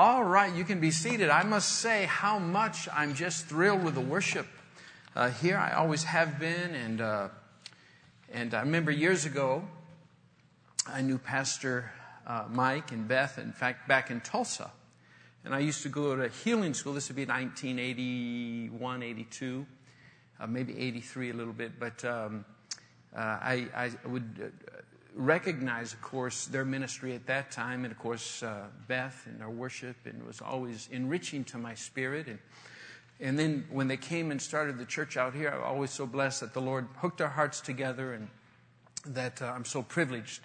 All right, you can be seated. I must say how much I'm just thrilled with the worship uh, here. I always have been, and uh, and I remember years ago, I knew Pastor uh, Mike and Beth. In fact, back in Tulsa, and I used to go to healing school. This would be 1981, 82, uh, maybe 83 a little bit, but. Um, uh, I, I, would uh, recognize, of course, their ministry at that time, and of course, uh, Beth and their worship, and was always enriching to my spirit. And, and then when they came and started the church out here, I'm always so blessed that the Lord hooked our hearts together, and that uh, I'm so privileged,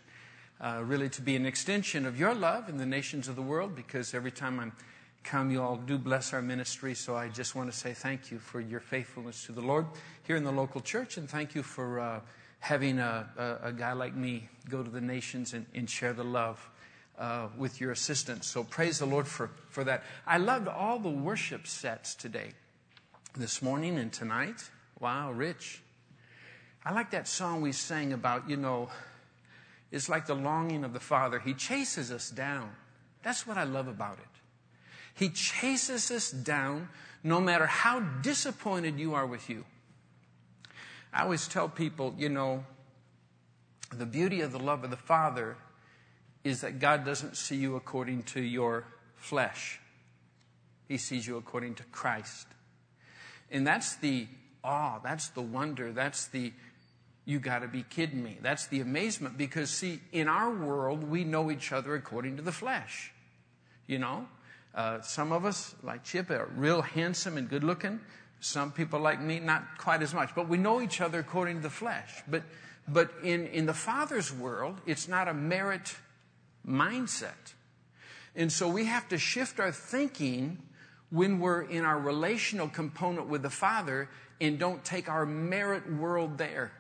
uh, really, to be an extension of your love in the nations of the world, because every time I'm come, you all do bless our ministry. So I just want to say thank you for your faithfulness to the Lord here in the local church, and thank you for uh, having a, a, a, guy like me go to the nations and, and share the love uh, with your assistance. So praise the Lord for, for that. I loved all the worship sets today, this morning and tonight. Wow, rich. I like that song we sang about, you know, it's like the longing of the Father. He chases us down. That's what I love about it. He chases us down no matter how disappointed you are with you. I always tell people, you know, the beauty of the love of the Father is that God doesn't see you according to your flesh. He sees you according to Christ. And that's the awe, that's the wonder, that's the, you gotta be kidding me. That's the amazement because, see, in our world, we know each other according to the flesh. You know? Uh, some of us, like Chip, are real handsome and good looking. Some people like me, not quite as much, but we know each other according to the flesh. But, but in, in the Father's world, it's not a merit mindset. And so we have to shift our thinking when we're in our relational component with the Father and don't take our merit world there.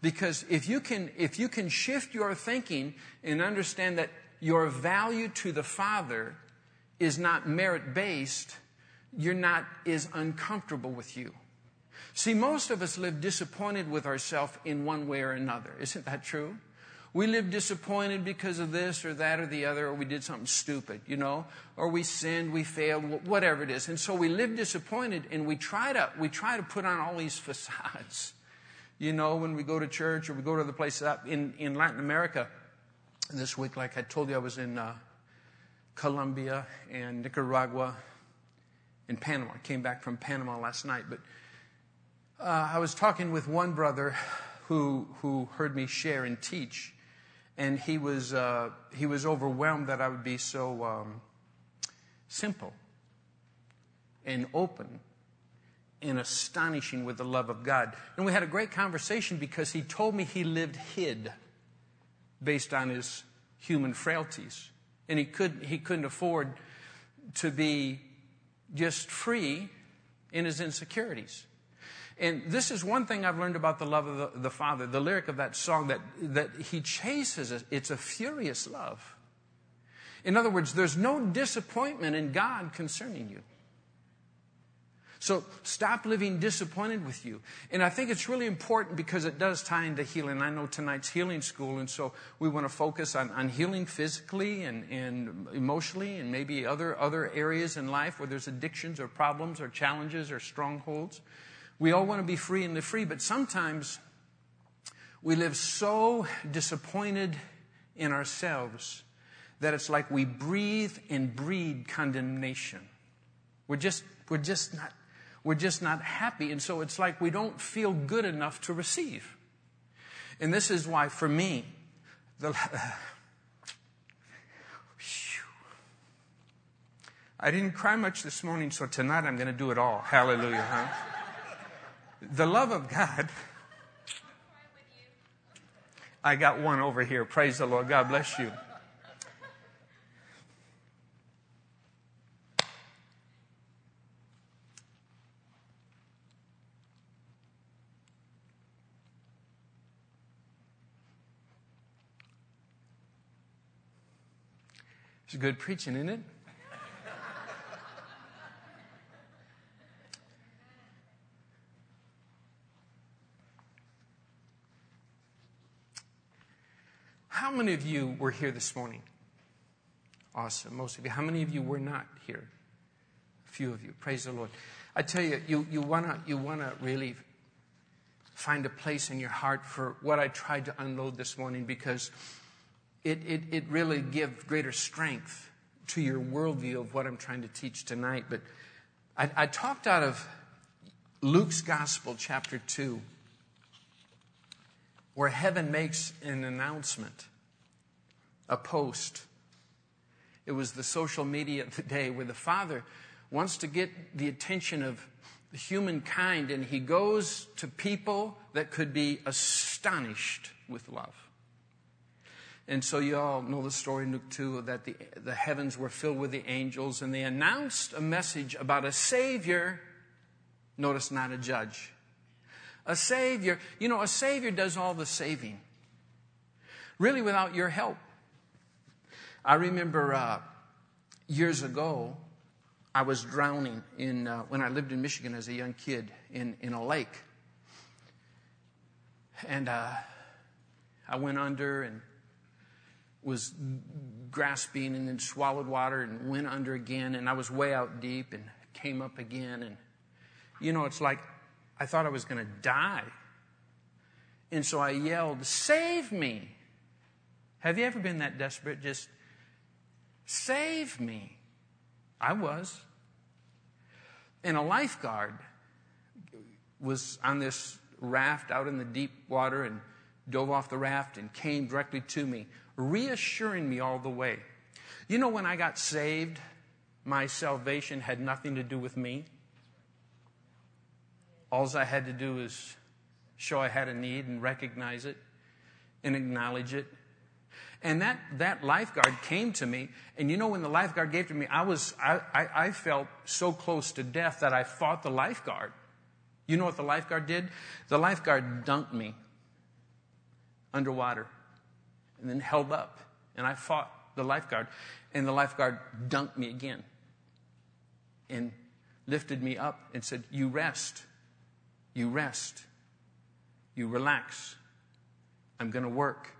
Because if you can, if you can shift your thinking and understand that your value to the Father is not merit based, you're not as uncomfortable with you. See, most of us live disappointed with ourselves in one way or another. Isn't that true? We live disappointed because of this or that or the other, or we did something stupid, you know, or we sinned, we failed, whatever it is. And so we live disappointed and we try to, we try to put on all these facades. You know, when we go to church or we go to other places in, in Latin America this week, like I told you, I was in uh, Colombia and Nicaragua in Panama. I came back from Panama last night, but uh, I was talking with one brother who who heard me share and teach, and he was uh, he was overwhelmed that I would be so um, simple and open and astonishing with the love of God. And we had a great conversation because he told me he lived hid based on his human frailties, and he could he couldn't afford to be just free in his insecurities. And this is one thing I've learned about the love of the, the, Father, the lyric of that song, that, that he chases us. It's a furious love. In other words, there's no disappointment in God concerning you. So stop living disappointed with you. And I think it's really important because it does tie into healing. I know tonight's healing school, and so we want to focus on, on healing physically and, and emotionally and maybe other, other areas in life where there's addictions or problems or challenges or strongholds. We all want to be free and live free, but sometimes we live so disappointed in ourselves that it's like we breathe and breed condemnation. We're just, we're just not we're just not happy. And so it's like we don't feel good enough to receive. And this is why, for me, the, I didn't cry much this morning, so tonight I'm going to do it all. Hallelujah, huh? the love of God. I got one over here. Praise the Lord. God bless you. It's good preaching, isn't it? How many of you were here this morning? Awesome. Most of you. How many of you were not here? A few of you. Praise the Lord. I tell you, you, you want to you wanna really find a place in your heart for what I tried to unload this morning because it, it, it really gives greater strength to your worldview of what I'm trying to teach tonight. But I, I talked out of Luke's Gospel, chapter 2, where heaven makes an announcement, a post. It was the social media of the day where the Father wants to get the attention of humankind and he goes to people that could be astonished with love. And so you all know the story in Luke 2 that the, the heavens were filled with the angels and they announced a message about a Savior. Notice not a judge. A Savior. You know, a Savior does all the saving. Really without your help. I remember uh, years ago, I was drowning in, uh, when I lived in Michigan as a young kid in, in a lake. And uh, I went under and was grasping and then swallowed water and went under again. And I was way out deep and came up again. And, you know, it's like I thought I was going to die. And so I yelled, Save me. Have you ever been that desperate? Just save me. I was. And a lifeguard was on this raft out in the deep water and dove off the raft and came directly to me reassuring me all the way. You know, when I got saved, my salvation had nothing to do with me. All I had to do was show I had a need and recognize it and acknowledge it. And that, that lifeguard came to me, and you know, when the lifeguard gave to me, I was, I, I, I felt so close to death that I fought the lifeguard. You know what the lifeguard did? The lifeguard dunked me underwater and then held up. And I fought the lifeguard, and the lifeguard dunked me again and lifted me up and said, You rest. You rest. You relax. I'm going to work.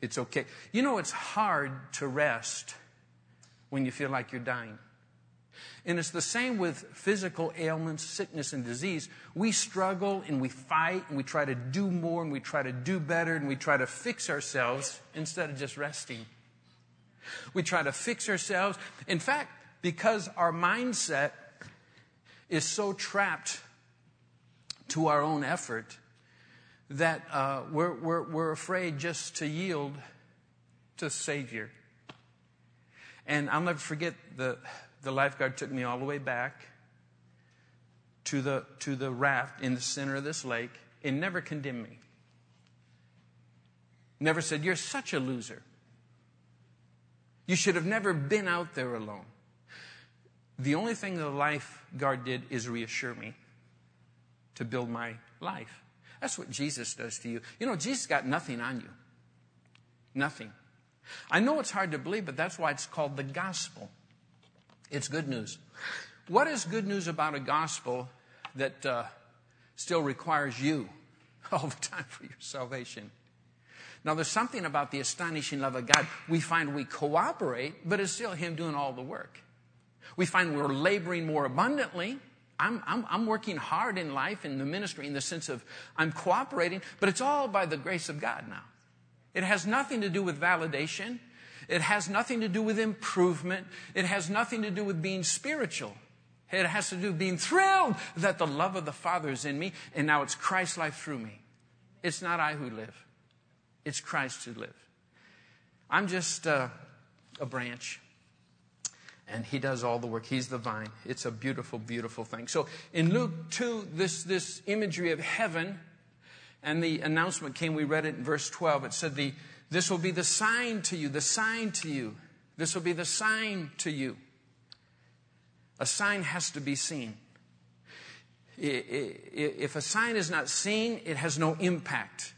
It's okay. You know, it's hard to rest when you feel like you're dying. And it's the same with physical ailments, sickness, and disease. We struggle and we fight and we try to do more and we try to do better and we try to fix ourselves instead of just resting. We try to fix ourselves. In fact, because our mindset is so trapped to our own effort that uh, we're, we're, we're afraid just to yield to Savior. And I'll never forget the, the lifeguard took me all the way back to the, to the raft in the center of this lake and never condemned me. Never said, You're such a loser. You should have never been out there alone. The only thing the lifeguard did is reassure me to build my life. That's what Jesus does to you. You know, Jesus got nothing on you. Nothing. I know it's hard to believe, but that's why it's called the gospel. It's good news. What is good news about a gospel that uh, still requires you all the time for your salvation? Now, there's something about the astonishing love of God. We find we cooperate, but it's still Him doing all the work. We find we're laboring more abundantly. I'm, I'm, I'm working hard in life, in the ministry, in the sense of I'm cooperating, but it's all by the grace of God now. It has nothing to do with validation. It has nothing to do with improvement. It has nothing to do with being spiritual. It has to do with being thrilled that the love of the Father is in me and now it's Christ's life through me. It's not I who live, it's Christ who lives. I'm just uh, a branch and he does all the work. He's the vine. It's a beautiful, beautiful thing. So in Luke 2, this, this imagery of heaven and the announcement came, we read it in verse 12. It said, the, this will be the sign to you, the sign to you. This will be the sign to you. A sign has to be seen. If a sign is not seen, it has no impact.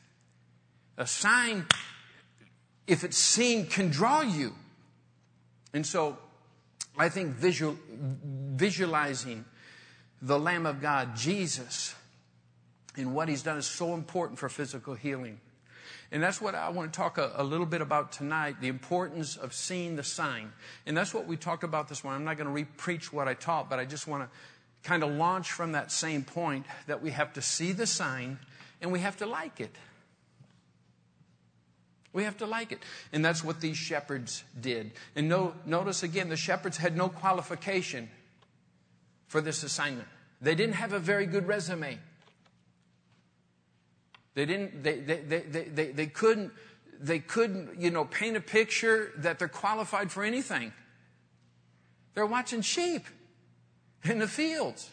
A sign, if it's seen, can draw you. And so I think visual, visualizing the Lamb of God, Jesus, and what he's done is so important for physical healing. And that's what I want to talk a, a, little bit about tonight the importance of seeing the sign. And that's what we talked about this morning. I'm not going to re preach what I taught, but I just want to kind of launch from that same point that we have to see the sign and we have to like it. We have to like it. And that's what these shepherds did. And no, notice again, the shepherds had no qualification for this assignment. They didn't have a very good resume. They didn't, they, they, they, they, they, couldn't, they couldn't, you know, paint a picture that they're qualified for anything. They're watching sheep in the fields.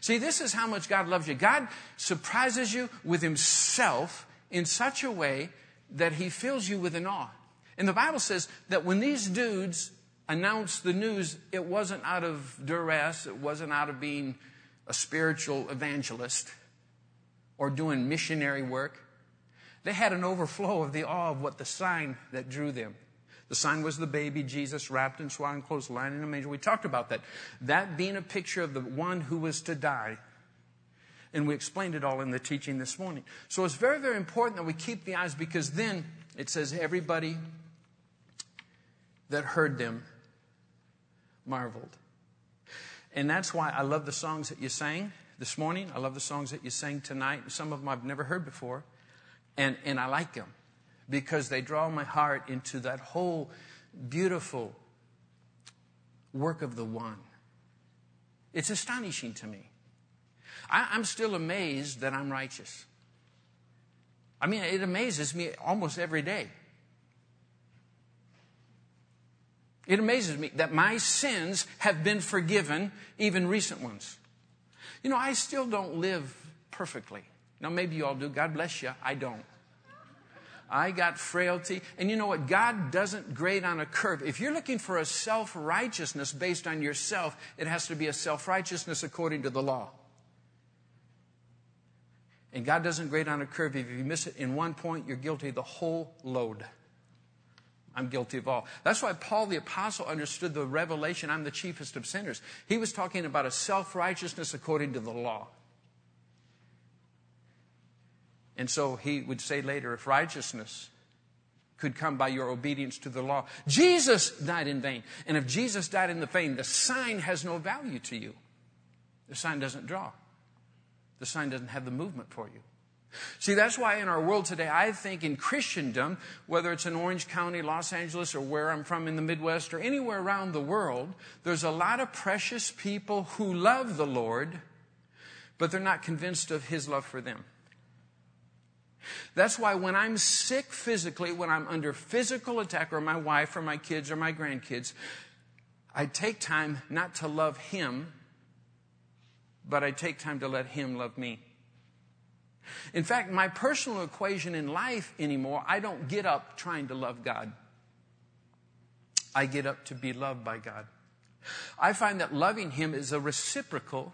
See, this is how much God loves you. God surprises you with Himself in such a way that He fills you with an awe. And the Bible says that when these dudes announced the news, it wasn't out of duress, it wasn't out of being a spiritual evangelist or doing missionary work. They had an overflow of the awe of what the sign that drew them. The sign was the baby Jesus wrapped in swaddling clothes, lying in a manger. We talked about that. That being a picture of the one who was to die. And we explained it all in the teaching this morning. So it's very, very important that we keep the eyes because then it says everybody that heard them marveled. And that's why I love the songs that you sang this morning. I love the songs that you sang tonight. Some of them I've never heard before. And, and I like them because they draw my heart into that whole beautiful work of the one. It's astonishing to me. I, I'm still amazed that I'm righteous. I mean, it amazes me almost every day. It amazes me that my sins have been forgiven, even recent ones. You know, I still don't live perfectly. Now, maybe you all do. God bless you. I don't. I got frailty. And you know what? God doesn't grade on a curve. If you're looking for a self righteousness based on yourself, it has to be a self righteousness according to the law. And God doesn't grade on a curve. If you miss it in one point, you're guilty the whole load. I'm guilty of all. That's why Paul the Apostle understood the revelation I'm the chiefest of sinners. He was talking about a self righteousness according to the law. And so he would say later if righteousness could come by your obedience to the law, Jesus died in vain. And if Jesus died in the vain, the sign has no value to you. The sign doesn't draw, the sign doesn't have the movement for you. See, that's why in our world today, I think in Christendom, whether it's in Orange County, Los Angeles, or where I'm from in the Midwest, or anywhere around the world, there's a lot of precious people who love the Lord, but they're not convinced of His love for them. That's why when I'm sick physically, when I'm under physical attack, or my wife, or my kids, or my grandkids, I take time not to love Him, but I take time to let Him love me. In fact, my personal equation in life anymore, I don't get up trying to love God. I get up to be loved by God. I find that loving Him is a reciprocal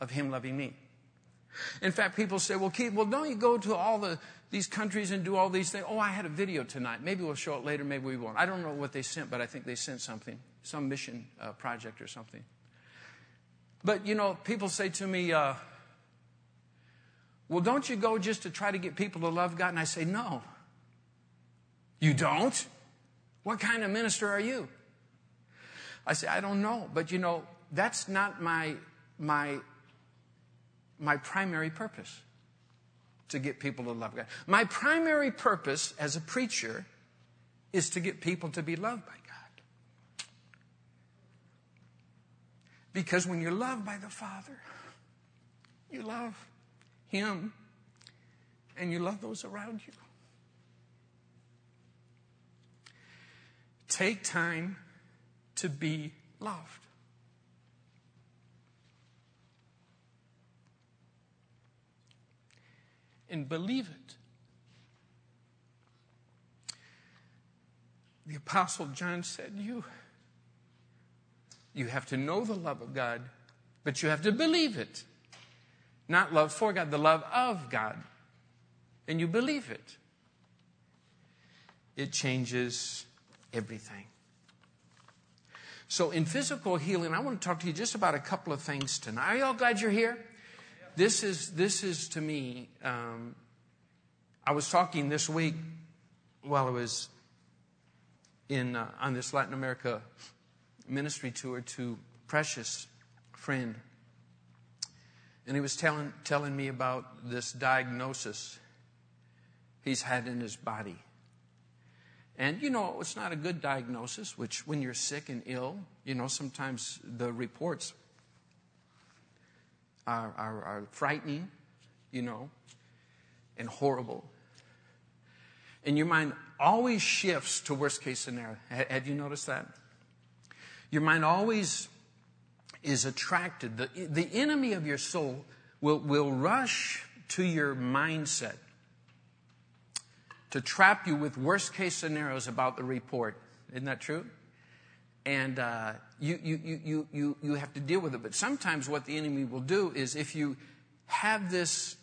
of Him loving me. In fact, people say, well, Keith, well, don't you go to all the, these countries and do all these things? Oh, I had a video tonight. Maybe we'll show it later, maybe we won't. I don't know what they sent, but I think they sent something, some mission uh, project or something. But, you know, people say to me, uh, well, don't you go just to try to get people to love God? And I say, No. You don't? What kind of minister are you? I say, I don't know. But you know, that's not my, my, my primary purpose to get people to love God. My primary purpose as a preacher is to get people to be loved by God. Because when you're loved by the Father, you love him and you love those around you. Take time to be loved. And believe it. The Apostle John said, You, you have to know the love of God, but you have to believe it. Not love for God, the love of God. And you believe it. It changes everything. So, in physical healing, I want to talk to you just about a couple of things tonight. Are you all glad you're here? This is, this is to me, um, I was talking this week while I was in uh, on this Latin America ministry tour to Precious friend, and he was telling telling me about this diagnosis he's had in his body. And you know, it's not a good diagnosis, which when you're sick and ill, you know, sometimes the reports are, are, are frightening, you know, and horrible. And your mind always shifts to worst case scenario. Have you noticed that? Your mind always is attracted. The, the enemy of your soul will, will rush to your mindset to trap you with worst case scenarios about the report. Isn't that true? And uh, you, you, you, you, you have to deal with it. But sometimes what the enemy will do is if you have this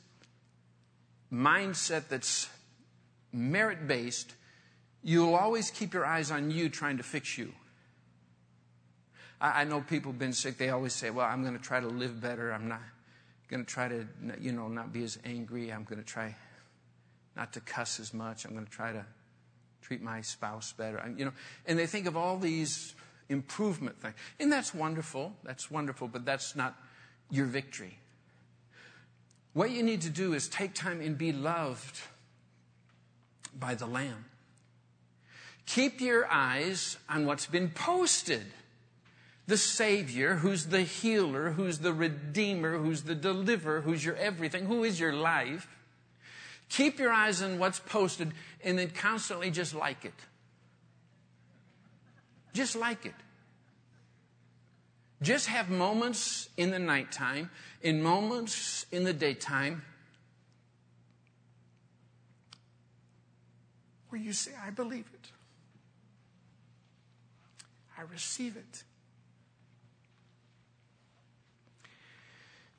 mindset that's merit based, you'll always keep your eyes on you trying to fix you. I, I know people have been sick. They always say, well, I'm going to try to live better. I'm not going to try to, you know, not be as angry. I'm going to try not to cuss as much. I'm going to try to treat my spouse better. you know, and they think of all these improvement things. And that's wonderful. That's wonderful, but that's not your victory. What you need to do is take time and be loved by the Lamb. Keep your eyes on what's been posted. The Savior, who's the healer, who's the Redeemer, who's the deliverer, who's your everything, who is your life. Keep your eyes on what's posted and then constantly just like it. Just like it. Just have moments in the nighttime, in moments in the daytime, where you say, I believe it. I receive it.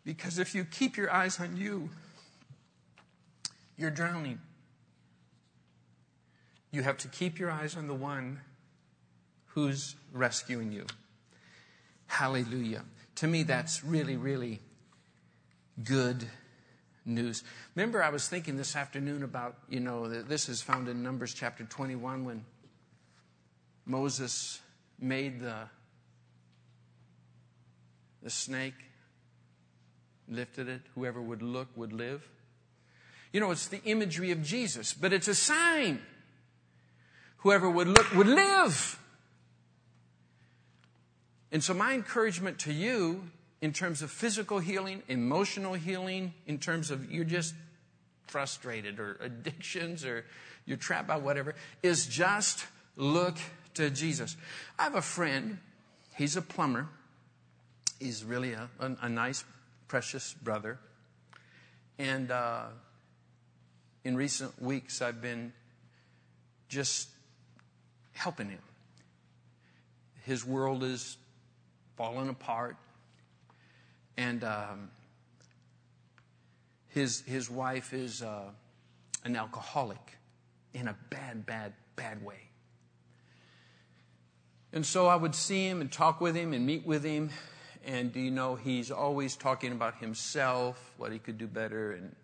Because if you keep your eyes on you, you're drowning. You have to keep your eyes on the one who's rescuing you. Hallelujah. To me, that's really, really good news. Remember, I was thinking this afternoon about, you know, this is found in Numbers chapter 21 when Moses made the, the snake, lifted it. Whoever would look would live. You know, it's the imagery of Jesus, but it's a sign. Whoever would look would live. And so, my encouragement to you in terms of physical healing, emotional healing, in terms of you're just frustrated or addictions or you're trapped by whatever, is just look to Jesus. I have a friend, he's a plumber. He's really a, a, a nice, precious brother. And uh, in recent weeks, I've been just helping him. His world is falling apart, and um, his his wife is uh, an alcoholic in a bad, bad, bad way. And so I would see him and talk with him and meet with him. And do you know, he's always talking about himself, what he could do better, and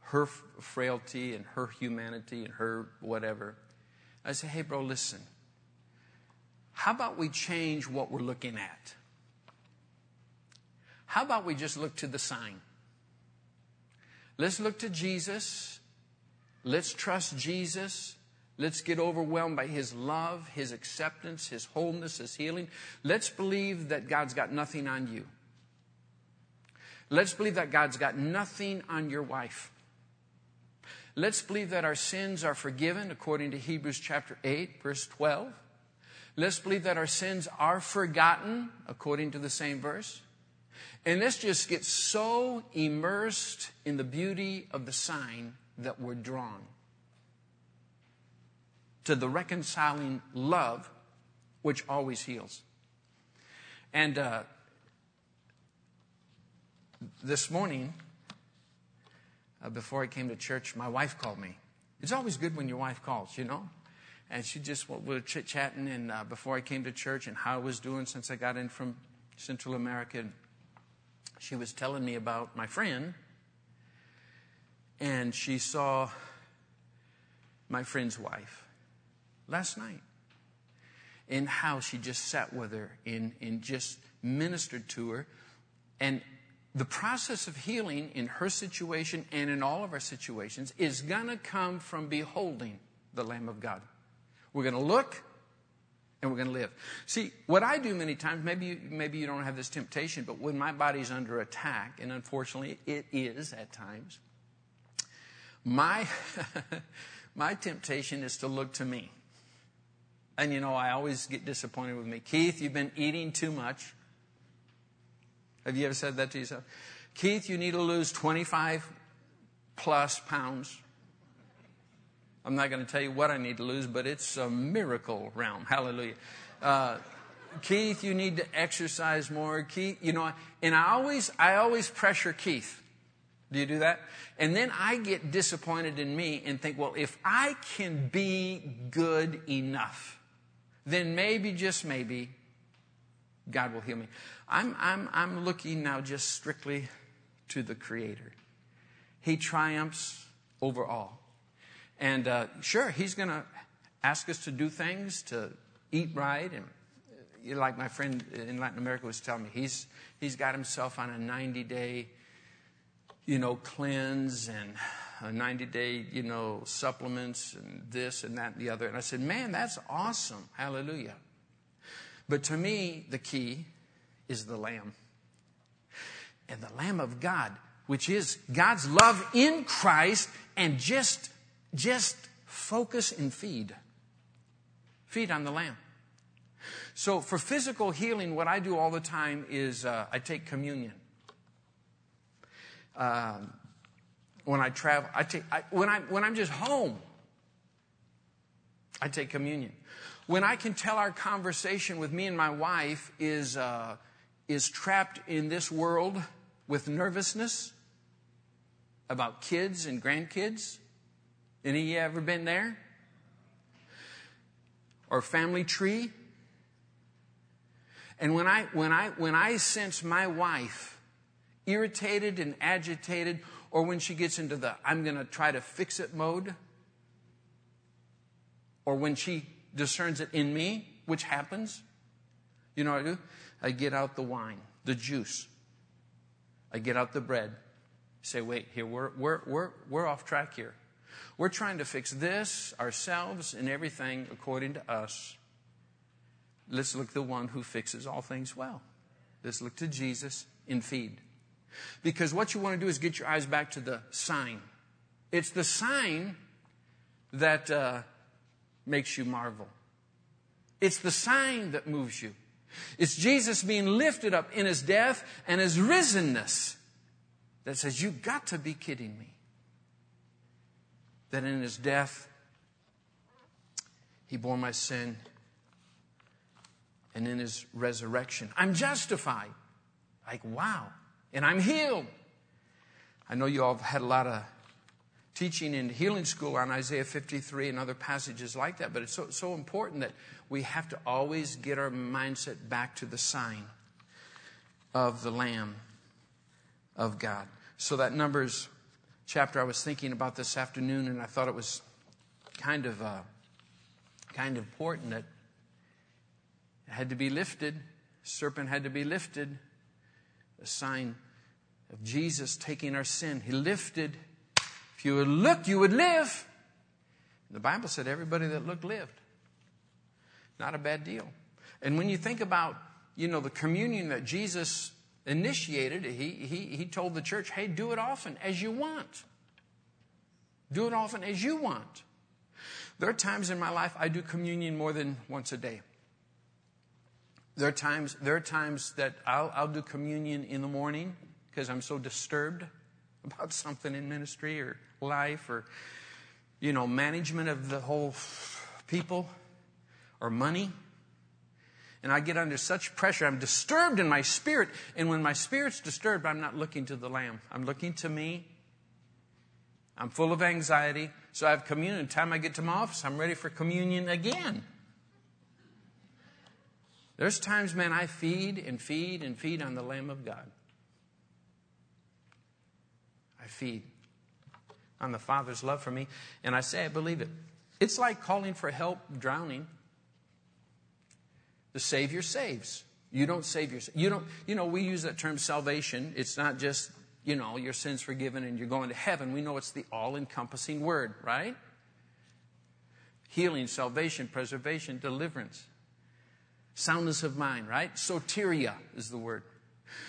her frailty and her humanity and her whatever. I say, hey, bro, listen. How about we change what we're looking at? How about we just look to the sign? Let's look to Jesus. Let's trust Jesus. Let's get overwhelmed by His love, His acceptance, His wholeness, His healing. Let's believe that God's got nothing on you. Let's believe that God's got nothing on your wife. Let's believe that our sins are forgiven according to Hebrews chapter 8, verse 12. Let's believe that our sins are forgotten according to the same verse. And let's just get so immersed in the beauty of the sign that we're drawn to the reconciling love which always heals. And uh, this morning, uh, before I came to church, my wife called me. It's always good when your wife calls, you know? And she just, we were chit chatting and uh, before I came to church and how I was doing since I got in from Central America. She was telling me about my friend. And she saw my friend's wife last night and how she just sat with her and, and just ministered to her. And the process of healing in her situation and in all of our situations is going to come from beholding the Lamb of God. We're going to look and we're going to live. See, what I do many times, maybe you, maybe you don't have this temptation, but when my body's under attack, and unfortunately it is at times, my my temptation is to look to me. And you know, I always get disappointed with me. Keith, you've been eating too much. Have you ever said that to yourself? Keith, you need to lose 25 plus pounds. I'm not going to tell you what I need to lose, but it's a miracle realm. Hallelujah. Uh, Keith, you need to exercise more. Keith, you know, and I always, I always pressure Keith. Do you do that? And then I get disappointed in me and think, well, if I can be good enough, then maybe, just maybe, God will heal me. I'm, I'm, I'm looking now just strictly to the Creator. He triumphs over all. And uh, sure, He's going to ask us to do things, to eat right. And like my friend in Latin America was telling me, he's, he's got himself on a 90 day, you know, cleanse and 90 day, you know, supplements and this and that and the other. And I said, man, that's awesome. Hallelujah. But to me, the key is the Lamb. And the Lamb of God, which is God's love in Christ, and just, just focus and feed. Feed on the Lamb. So for physical healing, what I do all the time is uh, I take communion. Um, when I travel, I take, I, when, I, when I'm just home, I take communion. When I can tell our conversation with me and my wife is, uh, is trapped in this world with nervousness about kids and grandkids. Any of you ever been there? Or family tree? And when I, when I, when I sense my wife irritated and agitated, or when she gets into the I'm going to try to fix it mode, or when she discerns it in me, which happens, you know what I do? I get out the wine, the juice. I get out the bread. Say, wait, here, we're, we're, we're, we're off track here. We're trying to fix this ourselves and everything according to us. Let's look the one who fixes all things well. Let's look to Jesus and feed. Because what you want to do is get your eyes back to the sign. It's the sign that uh, makes you marvel. It's the sign that moves you. It's Jesus being lifted up in his death and his risenness that says, You've got to be kidding me. That in his death, he bore my sin. And in his resurrection, I'm justified. Like, wow. And I'm healed. I know you all have had a lot of teaching in healing school on Isaiah 53 and other passages like that, but it's so, so important that we have to always get our mindset back to the sign of the Lamb of God. So that Numbers chapter I was thinking about this afternoon, and I thought it was kind of uh, kind of important that it had to be lifted. Serpent had to be lifted. A sign of Jesus taking our sin. He lifted if you would look, you would live. The Bible said everybody that looked lived. Not a bad deal. And when you think about, you know, the communion that Jesus initiated, he, he, he told the church, hey, do it often as you want. Do it often as you want. There are times in my life I do communion more than once a day. There are times, there are times that I'll, I'll do communion in the morning because I'm so disturbed about something in ministry or life or, you know, management of the whole people or money. And I get under such pressure. I'm disturbed in my spirit. And when my spirit's disturbed, I'm not looking to the Lamb. I'm looking to me. I'm full of anxiety. So I have communion. The time I get to my office, I'm ready for communion again. There's times, man, I feed and feed and feed on the Lamb of God. I feed on the Father's love for me. And I say I believe it. It's like calling for help drowning. The Savior saves. You don't save yourself. You don't, you know, we use that term salvation. It's not just, you know, your sins forgiven and you're going to heaven. We know it's the all encompassing word, right? Healing, salvation, preservation, deliverance, soundness of mind, right? Soteria is the word.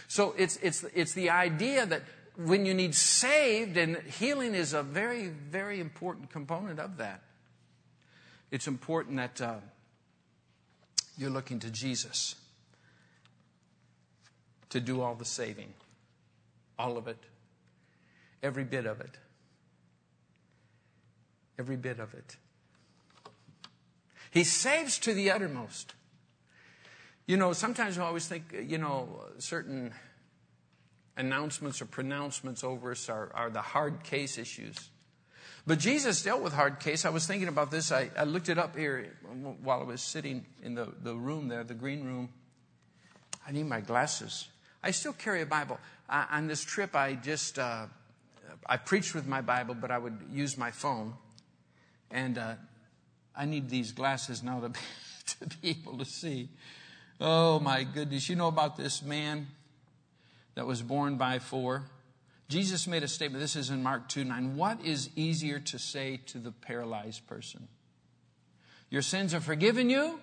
So it's, it's, it's the idea that when you need saved, and healing is a very, very important component of that. It's important that uh, you're looking to Jesus to do all the saving, all of it, every bit of it. Every bit of it. He saves to the uttermost. You know, sometimes I always think, you know, certain announcements or pronouncements over us are, are the hard case issues. But Jesus dealt with hard case. I was thinking about this. I, I looked it up here while I was sitting in the, the room there, the green room. I need my glasses. I still carry a Bible. Uh, on this trip, I just, uh, I preached with my Bible, but I would use my phone. And uh, I need these glasses now to be, to be able to see. Oh my goodness. You know about this man that was borne by four? Jesus made a statement. This is in Mark 2 9. What is easier to say to the paralyzed person? Your sins are forgiven you?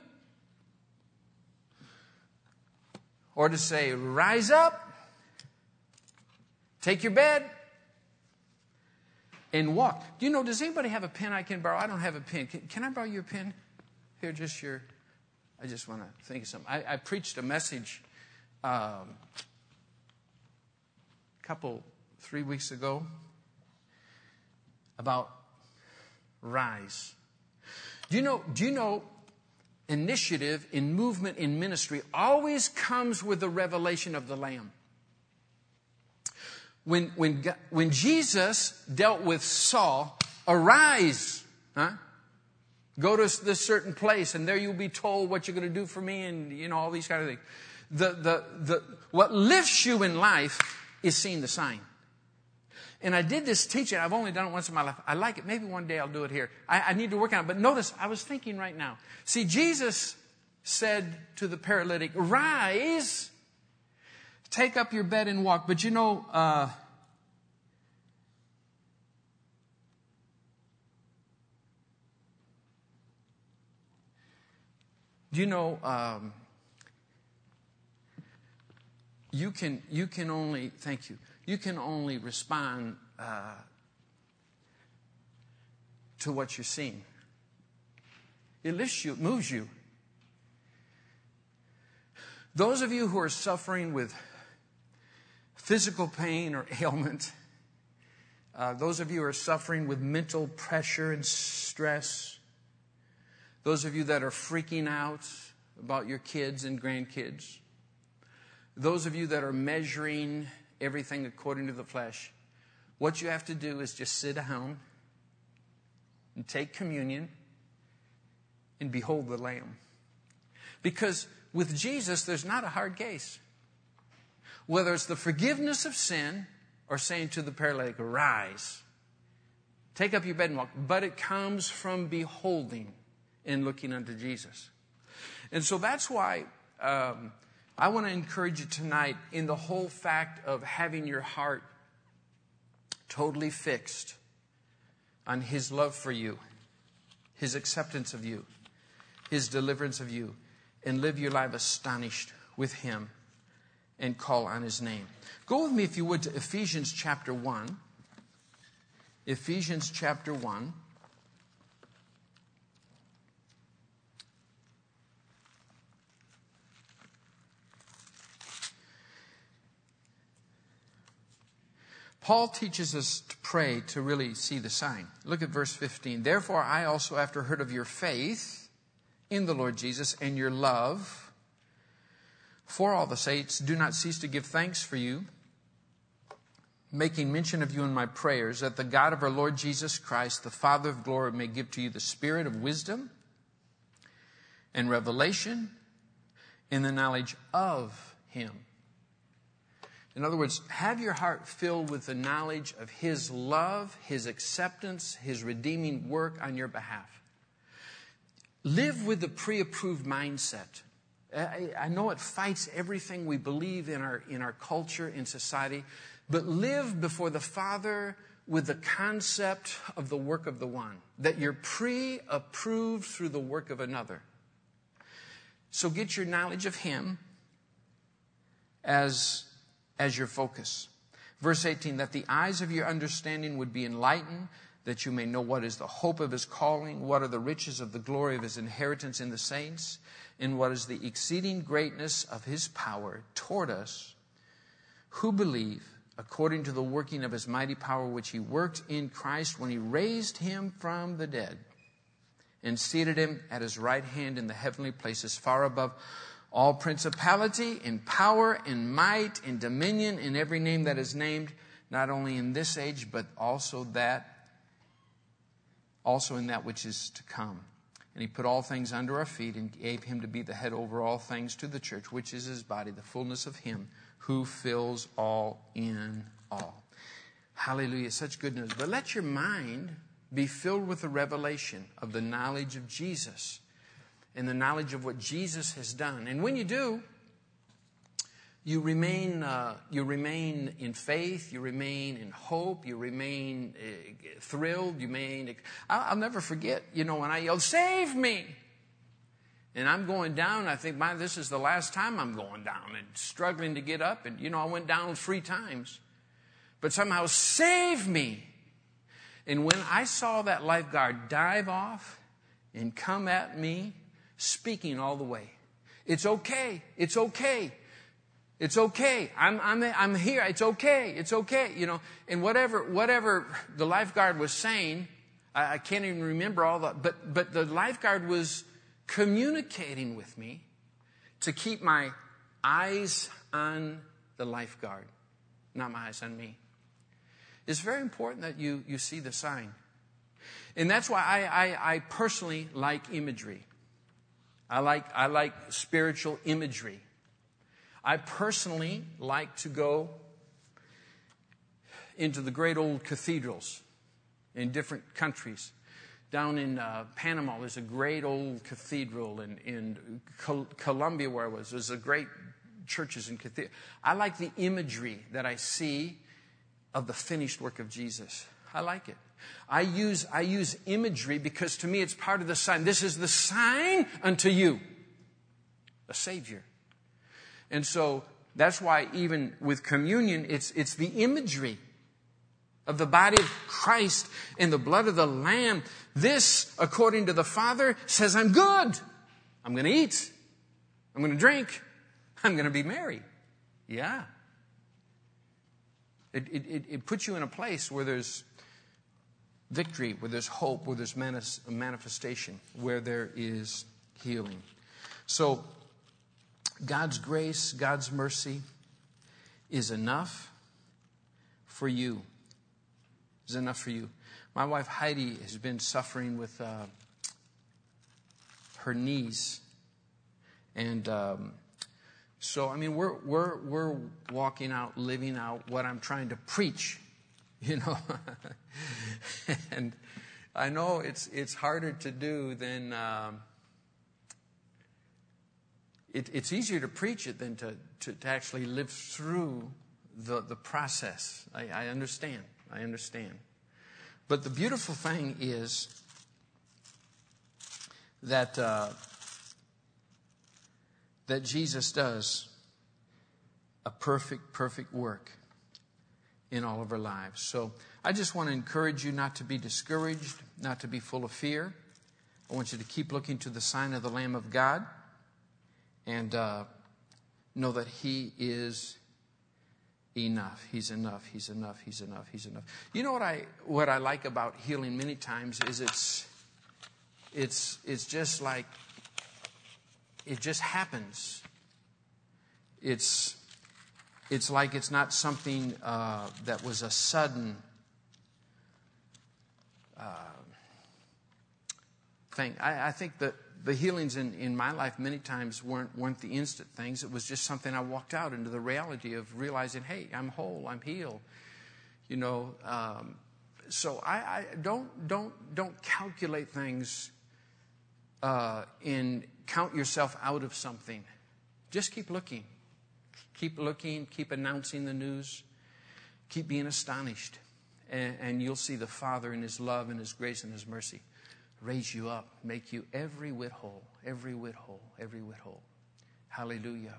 Or to say, rise up, take your bed, and walk. Do you know, does anybody have a pen I can borrow? I don't have a pen. Can, can I borrow your pen? Here, just your. I just want to think of something. I, I preached a message um, a couple, three weeks ago about rise. Do you know, do you know initiative in movement in ministry always comes with the revelation of the Lamb? When, when, when Jesus dealt with Saul, arise, huh? Go to this certain place and there you'll be told what you're going to do for me and, you know, all these kind of things. The, the, the, what lifts you in life is seeing the sign. And I did this teaching. I've only done it once in my life. I like it. Maybe one day I'll do it here. I, I need to work on it. But notice, I was thinking right now. See, Jesus said to the paralytic, rise, take up your bed and walk. But you know, uh, you know um, you can you can only thank you you can only respond uh, to what you're seeing. It lifts you, it moves you. Those of you who are suffering with physical pain or ailment, uh, those of you who are suffering with mental pressure and stress, those of you that are freaking out about your kids and grandkids. Those of you that are measuring everything according to the flesh. What you have to do is just sit down and take communion and behold the Lamb. Because with Jesus, there's not a hard case. Whether it's the forgiveness of sin or saying to the paralytic, rise, take up your bed and walk, but it comes from beholding in looking unto Jesus. And so that's why um, I want to encourage you tonight in the whole fact of having your heart totally fixed on His love for you, His acceptance of you, His deliverance of you, and live your life astonished with Him and call on His name. Go with me, if you would, to Ephesians chapter 1. Ephesians chapter 1. Paul teaches us to pray to really see the sign. Look at verse 15. Therefore, I also, after heard of your faith in the Lord Jesus and your love for all the saints, do not cease to give thanks for you, making mention of you in my prayers, that the God of our Lord Jesus Christ, the Father of glory, may give to you the spirit of wisdom and revelation in the knowledge of him in other words, have your heart filled with the knowledge of His love, His acceptance, His redeeming work on your behalf. live with the pre approved mindset. I, I know it fights everything we believe in our, in our culture, in society, but live before the Father with the concept of the work of the one, that you're pre approved through the work of another. So get your knowledge of Him as, as your focus. Verse 18, that the eyes of your understanding would be enlightened, that you may know what is the hope of his calling, what are the riches of the glory of his inheritance in the saints, and what is the exceeding greatness of his power toward us who believe, according to the working of his mighty power which he worked in Christ when he raised him from the dead and seated him at his right hand in the heavenly places, far above all principality and power and might and dominion in every name that is named, not only in this age, but also that, also in that which is to come. And he put all things under our feet and gave him to be the head over all things to the church, which is his body, the fullness of him who fills all in all. Hallelujah. Such good news. But let your mind be filled with the revelation of the knowledge of Jesus and the knowledge of what Jesus has done. And when you do, you remain, uh, you remain in faith, you remain in hope, you remain uh, thrilled, you remain. I'll, I'll, never forget, you know, when I yelled, Save me! And I'm going down, I think, my, this is the last time I'm going down and struggling to get up. And, you know, I went down three times. But somehow, save me! And when I saw that lifeguard dive off and come at me, speaking all the way. It's okay. It's okay. It's okay. I'm, I'm, I'm here. It's okay. It's okay. You know, and whatever, whatever the lifeguard was saying, I, I can't even remember all that, but, but the lifeguard was communicating with me to keep my eyes on the lifeguard, not my eyes on me. It's very important that you, you see the sign. And that's why I, I, I personally like imagery. I like, I like spiritual imagery. I personally like to go into the great old cathedrals in different countries. Down in uh, Panama, there's a great old cathedral. In, in Col- Colombia, where I was, there's a great churches and cathedrals. I like the imagery that I see of the finished work of Jesus. I like it. I use, I use imagery because to me it's part of the sign. This is the sign unto you, a Savior. And so that's why even with communion, it's, it's the imagery of the body of Christ and the blood of the Lamb. This, according to the Father, says, I'm good. I'm going to eat. I'm going to drink. I'm going to be merry. Yeah. It, it, it puts you in a place where there's victory, where there's hope, where there's manifestation, where there is healing. So, God's grace, God's mercy is enough for you. Is enough for you. My wife Heidi has been suffering with uh, her knees, and um, so I mean we're we're we're walking out, living out what I'm trying to preach you know. and I know it's it's harder to do than um, it, it's easier to preach it than to, to, to actually live through the, the process. I, I understand. I understand. But the beautiful thing is that uh, that Jesus does a perfect, perfect work in all of our lives. So I just want to encourage you not to be discouraged, not to be full of fear. I want you to keep looking to the sign of the Lamb of God and uh, know that He is enough. He's enough. He's enough. He's enough. He's enough. You know what I what I like about healing many times is it's it's it's just like it just happens. It's it's like it's not something uh, that was a sudden uh, thing. I, I, think that the healings in, in my life many times weren't, weren't the instant things. It was just something I walked out into the reality of realizing, hey, I'm whole, I'm healed. You know, um, so I, I, don't don't don't calculate things uh, in count yourself out of something. Just keep looking. Keep looking, keep announcing the news, keep being astonished. And, and you'll see the Father in His love and His grace and His mercy raise you up, make you every whit whole, every whit whole, every whit whole. Hallelujah.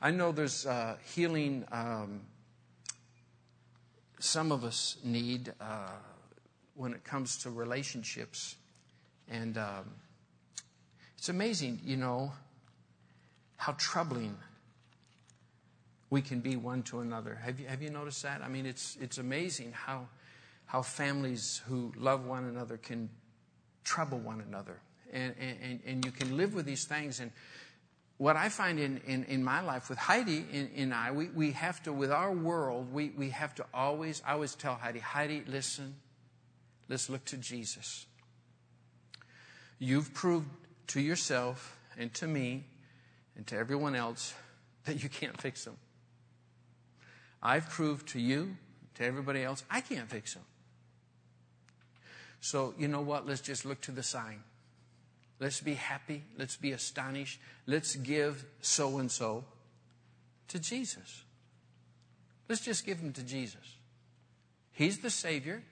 I know there's uh, healing um, some of us need uh, when it comes to relationships. And um, it's amazing, you know, how troubling we can be one to another. Have you, have you noticed that? I mean, it's, it's amazing how, how families who love one another can trouble one another. And, and, and you can live with these things. And what I find in, in, in my life with Heidi and, and I, we, we have to, with our world, we, we have to always, I always tell Heidi, Heidi, listen, let's look to Jesus. You've proved to yourself and to me and to everyone else that you can't fix them. I've proved to you, to everybody else, I can't fix them. So, you know what? Let's just look to the sign. Let's be happy. Let's be astonished. Let's give so and so to Jesus. Let's just give them to Jesus. He's the Savior.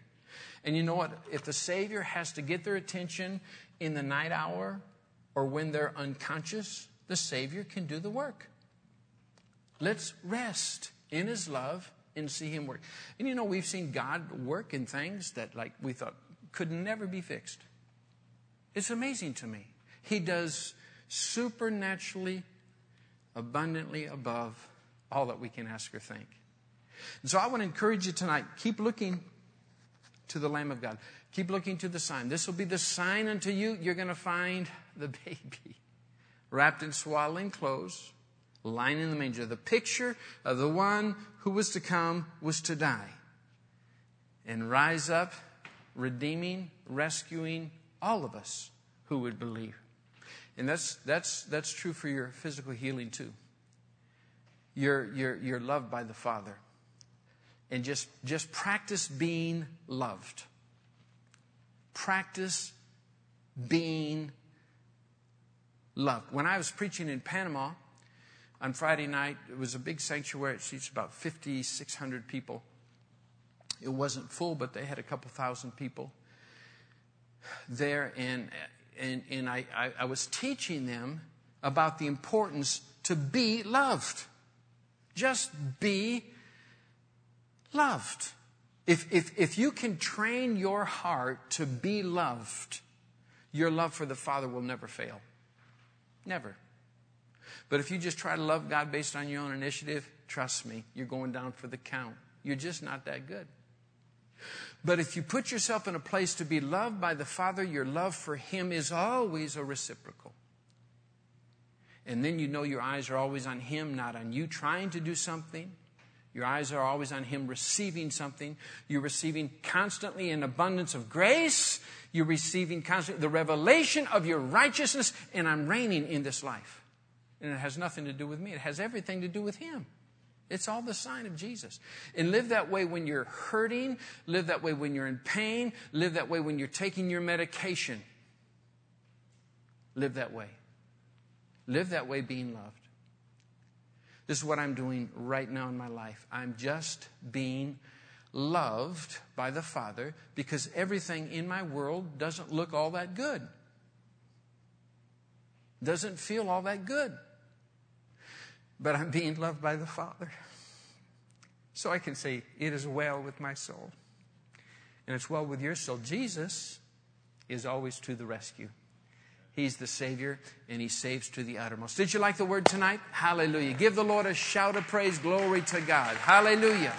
And you know what? If the Savior has to get their attention in the night hour or when they're unconscious, the Savior can do the work. Let's rest in His love and see Him work. And you know, we've seen God work in things that, like, we thought could never be fixed. It's amazing to me. He does supernaturally, abundantly above all that we can ask or think. And so I want to encourage you tonight keep looking to the Lamb of God. Keep looking to the sign. This will be the sign unto you. You're going to find the baby wrapped in swaddling clothes, lying in the manger. The picture of the one who was to come was to die and rise up, redeeming, rescuing, all of us who would believe. And that's, that's, that's true for your physical healing too. You're, you're, you're loved by the Father. And just, just practice being loved. Practice being loved. When I was preaching in Panama on Friday night, it was a big sanctuary. It seats about 5,600 people. It wasn't full, but they had a couple thousand people there, and, and, and I, I, I was teaching them about the importance to be loved. Just be loved. If, if, if you can train your heart to be loved, your love for the Father will never fail. Never. But if you just try to love God based on your own initiative, trust me, you're going down for the count. You're just not that good. But if you put yourself in a place to be loved by the Father, your love for Him is always a reciprocal. And then you know your eyes are always on Him, not on you trying to do something. Your eyes are always on Him receiving something. You're receiving constantly an abundance of grace. You're receiving constantly the revelation of your righteousness, and I'm reigning in this life. And it has nothing to do with me, it has everything to do with Him. It's all the sign of Jesus. And live that way when you're hurting, live that way when you're in pain, live that way when you're taking your medication. Live that way. Live that way being loved. This is what I'm doing right now in my life. I'm just being loved by the Father because everything in my world doesn't look all that good. Doesn't feel all that good but I'm being loved by the Father. So I can say, It is well with my soul. And it's well with your soul. Jesus is always to the rescue. He's the Savior, and He saves to the uttermost. Did you like the word tonight? Hallelujah. Give the Lord a shout of praise. Glory to God. Hallelujah.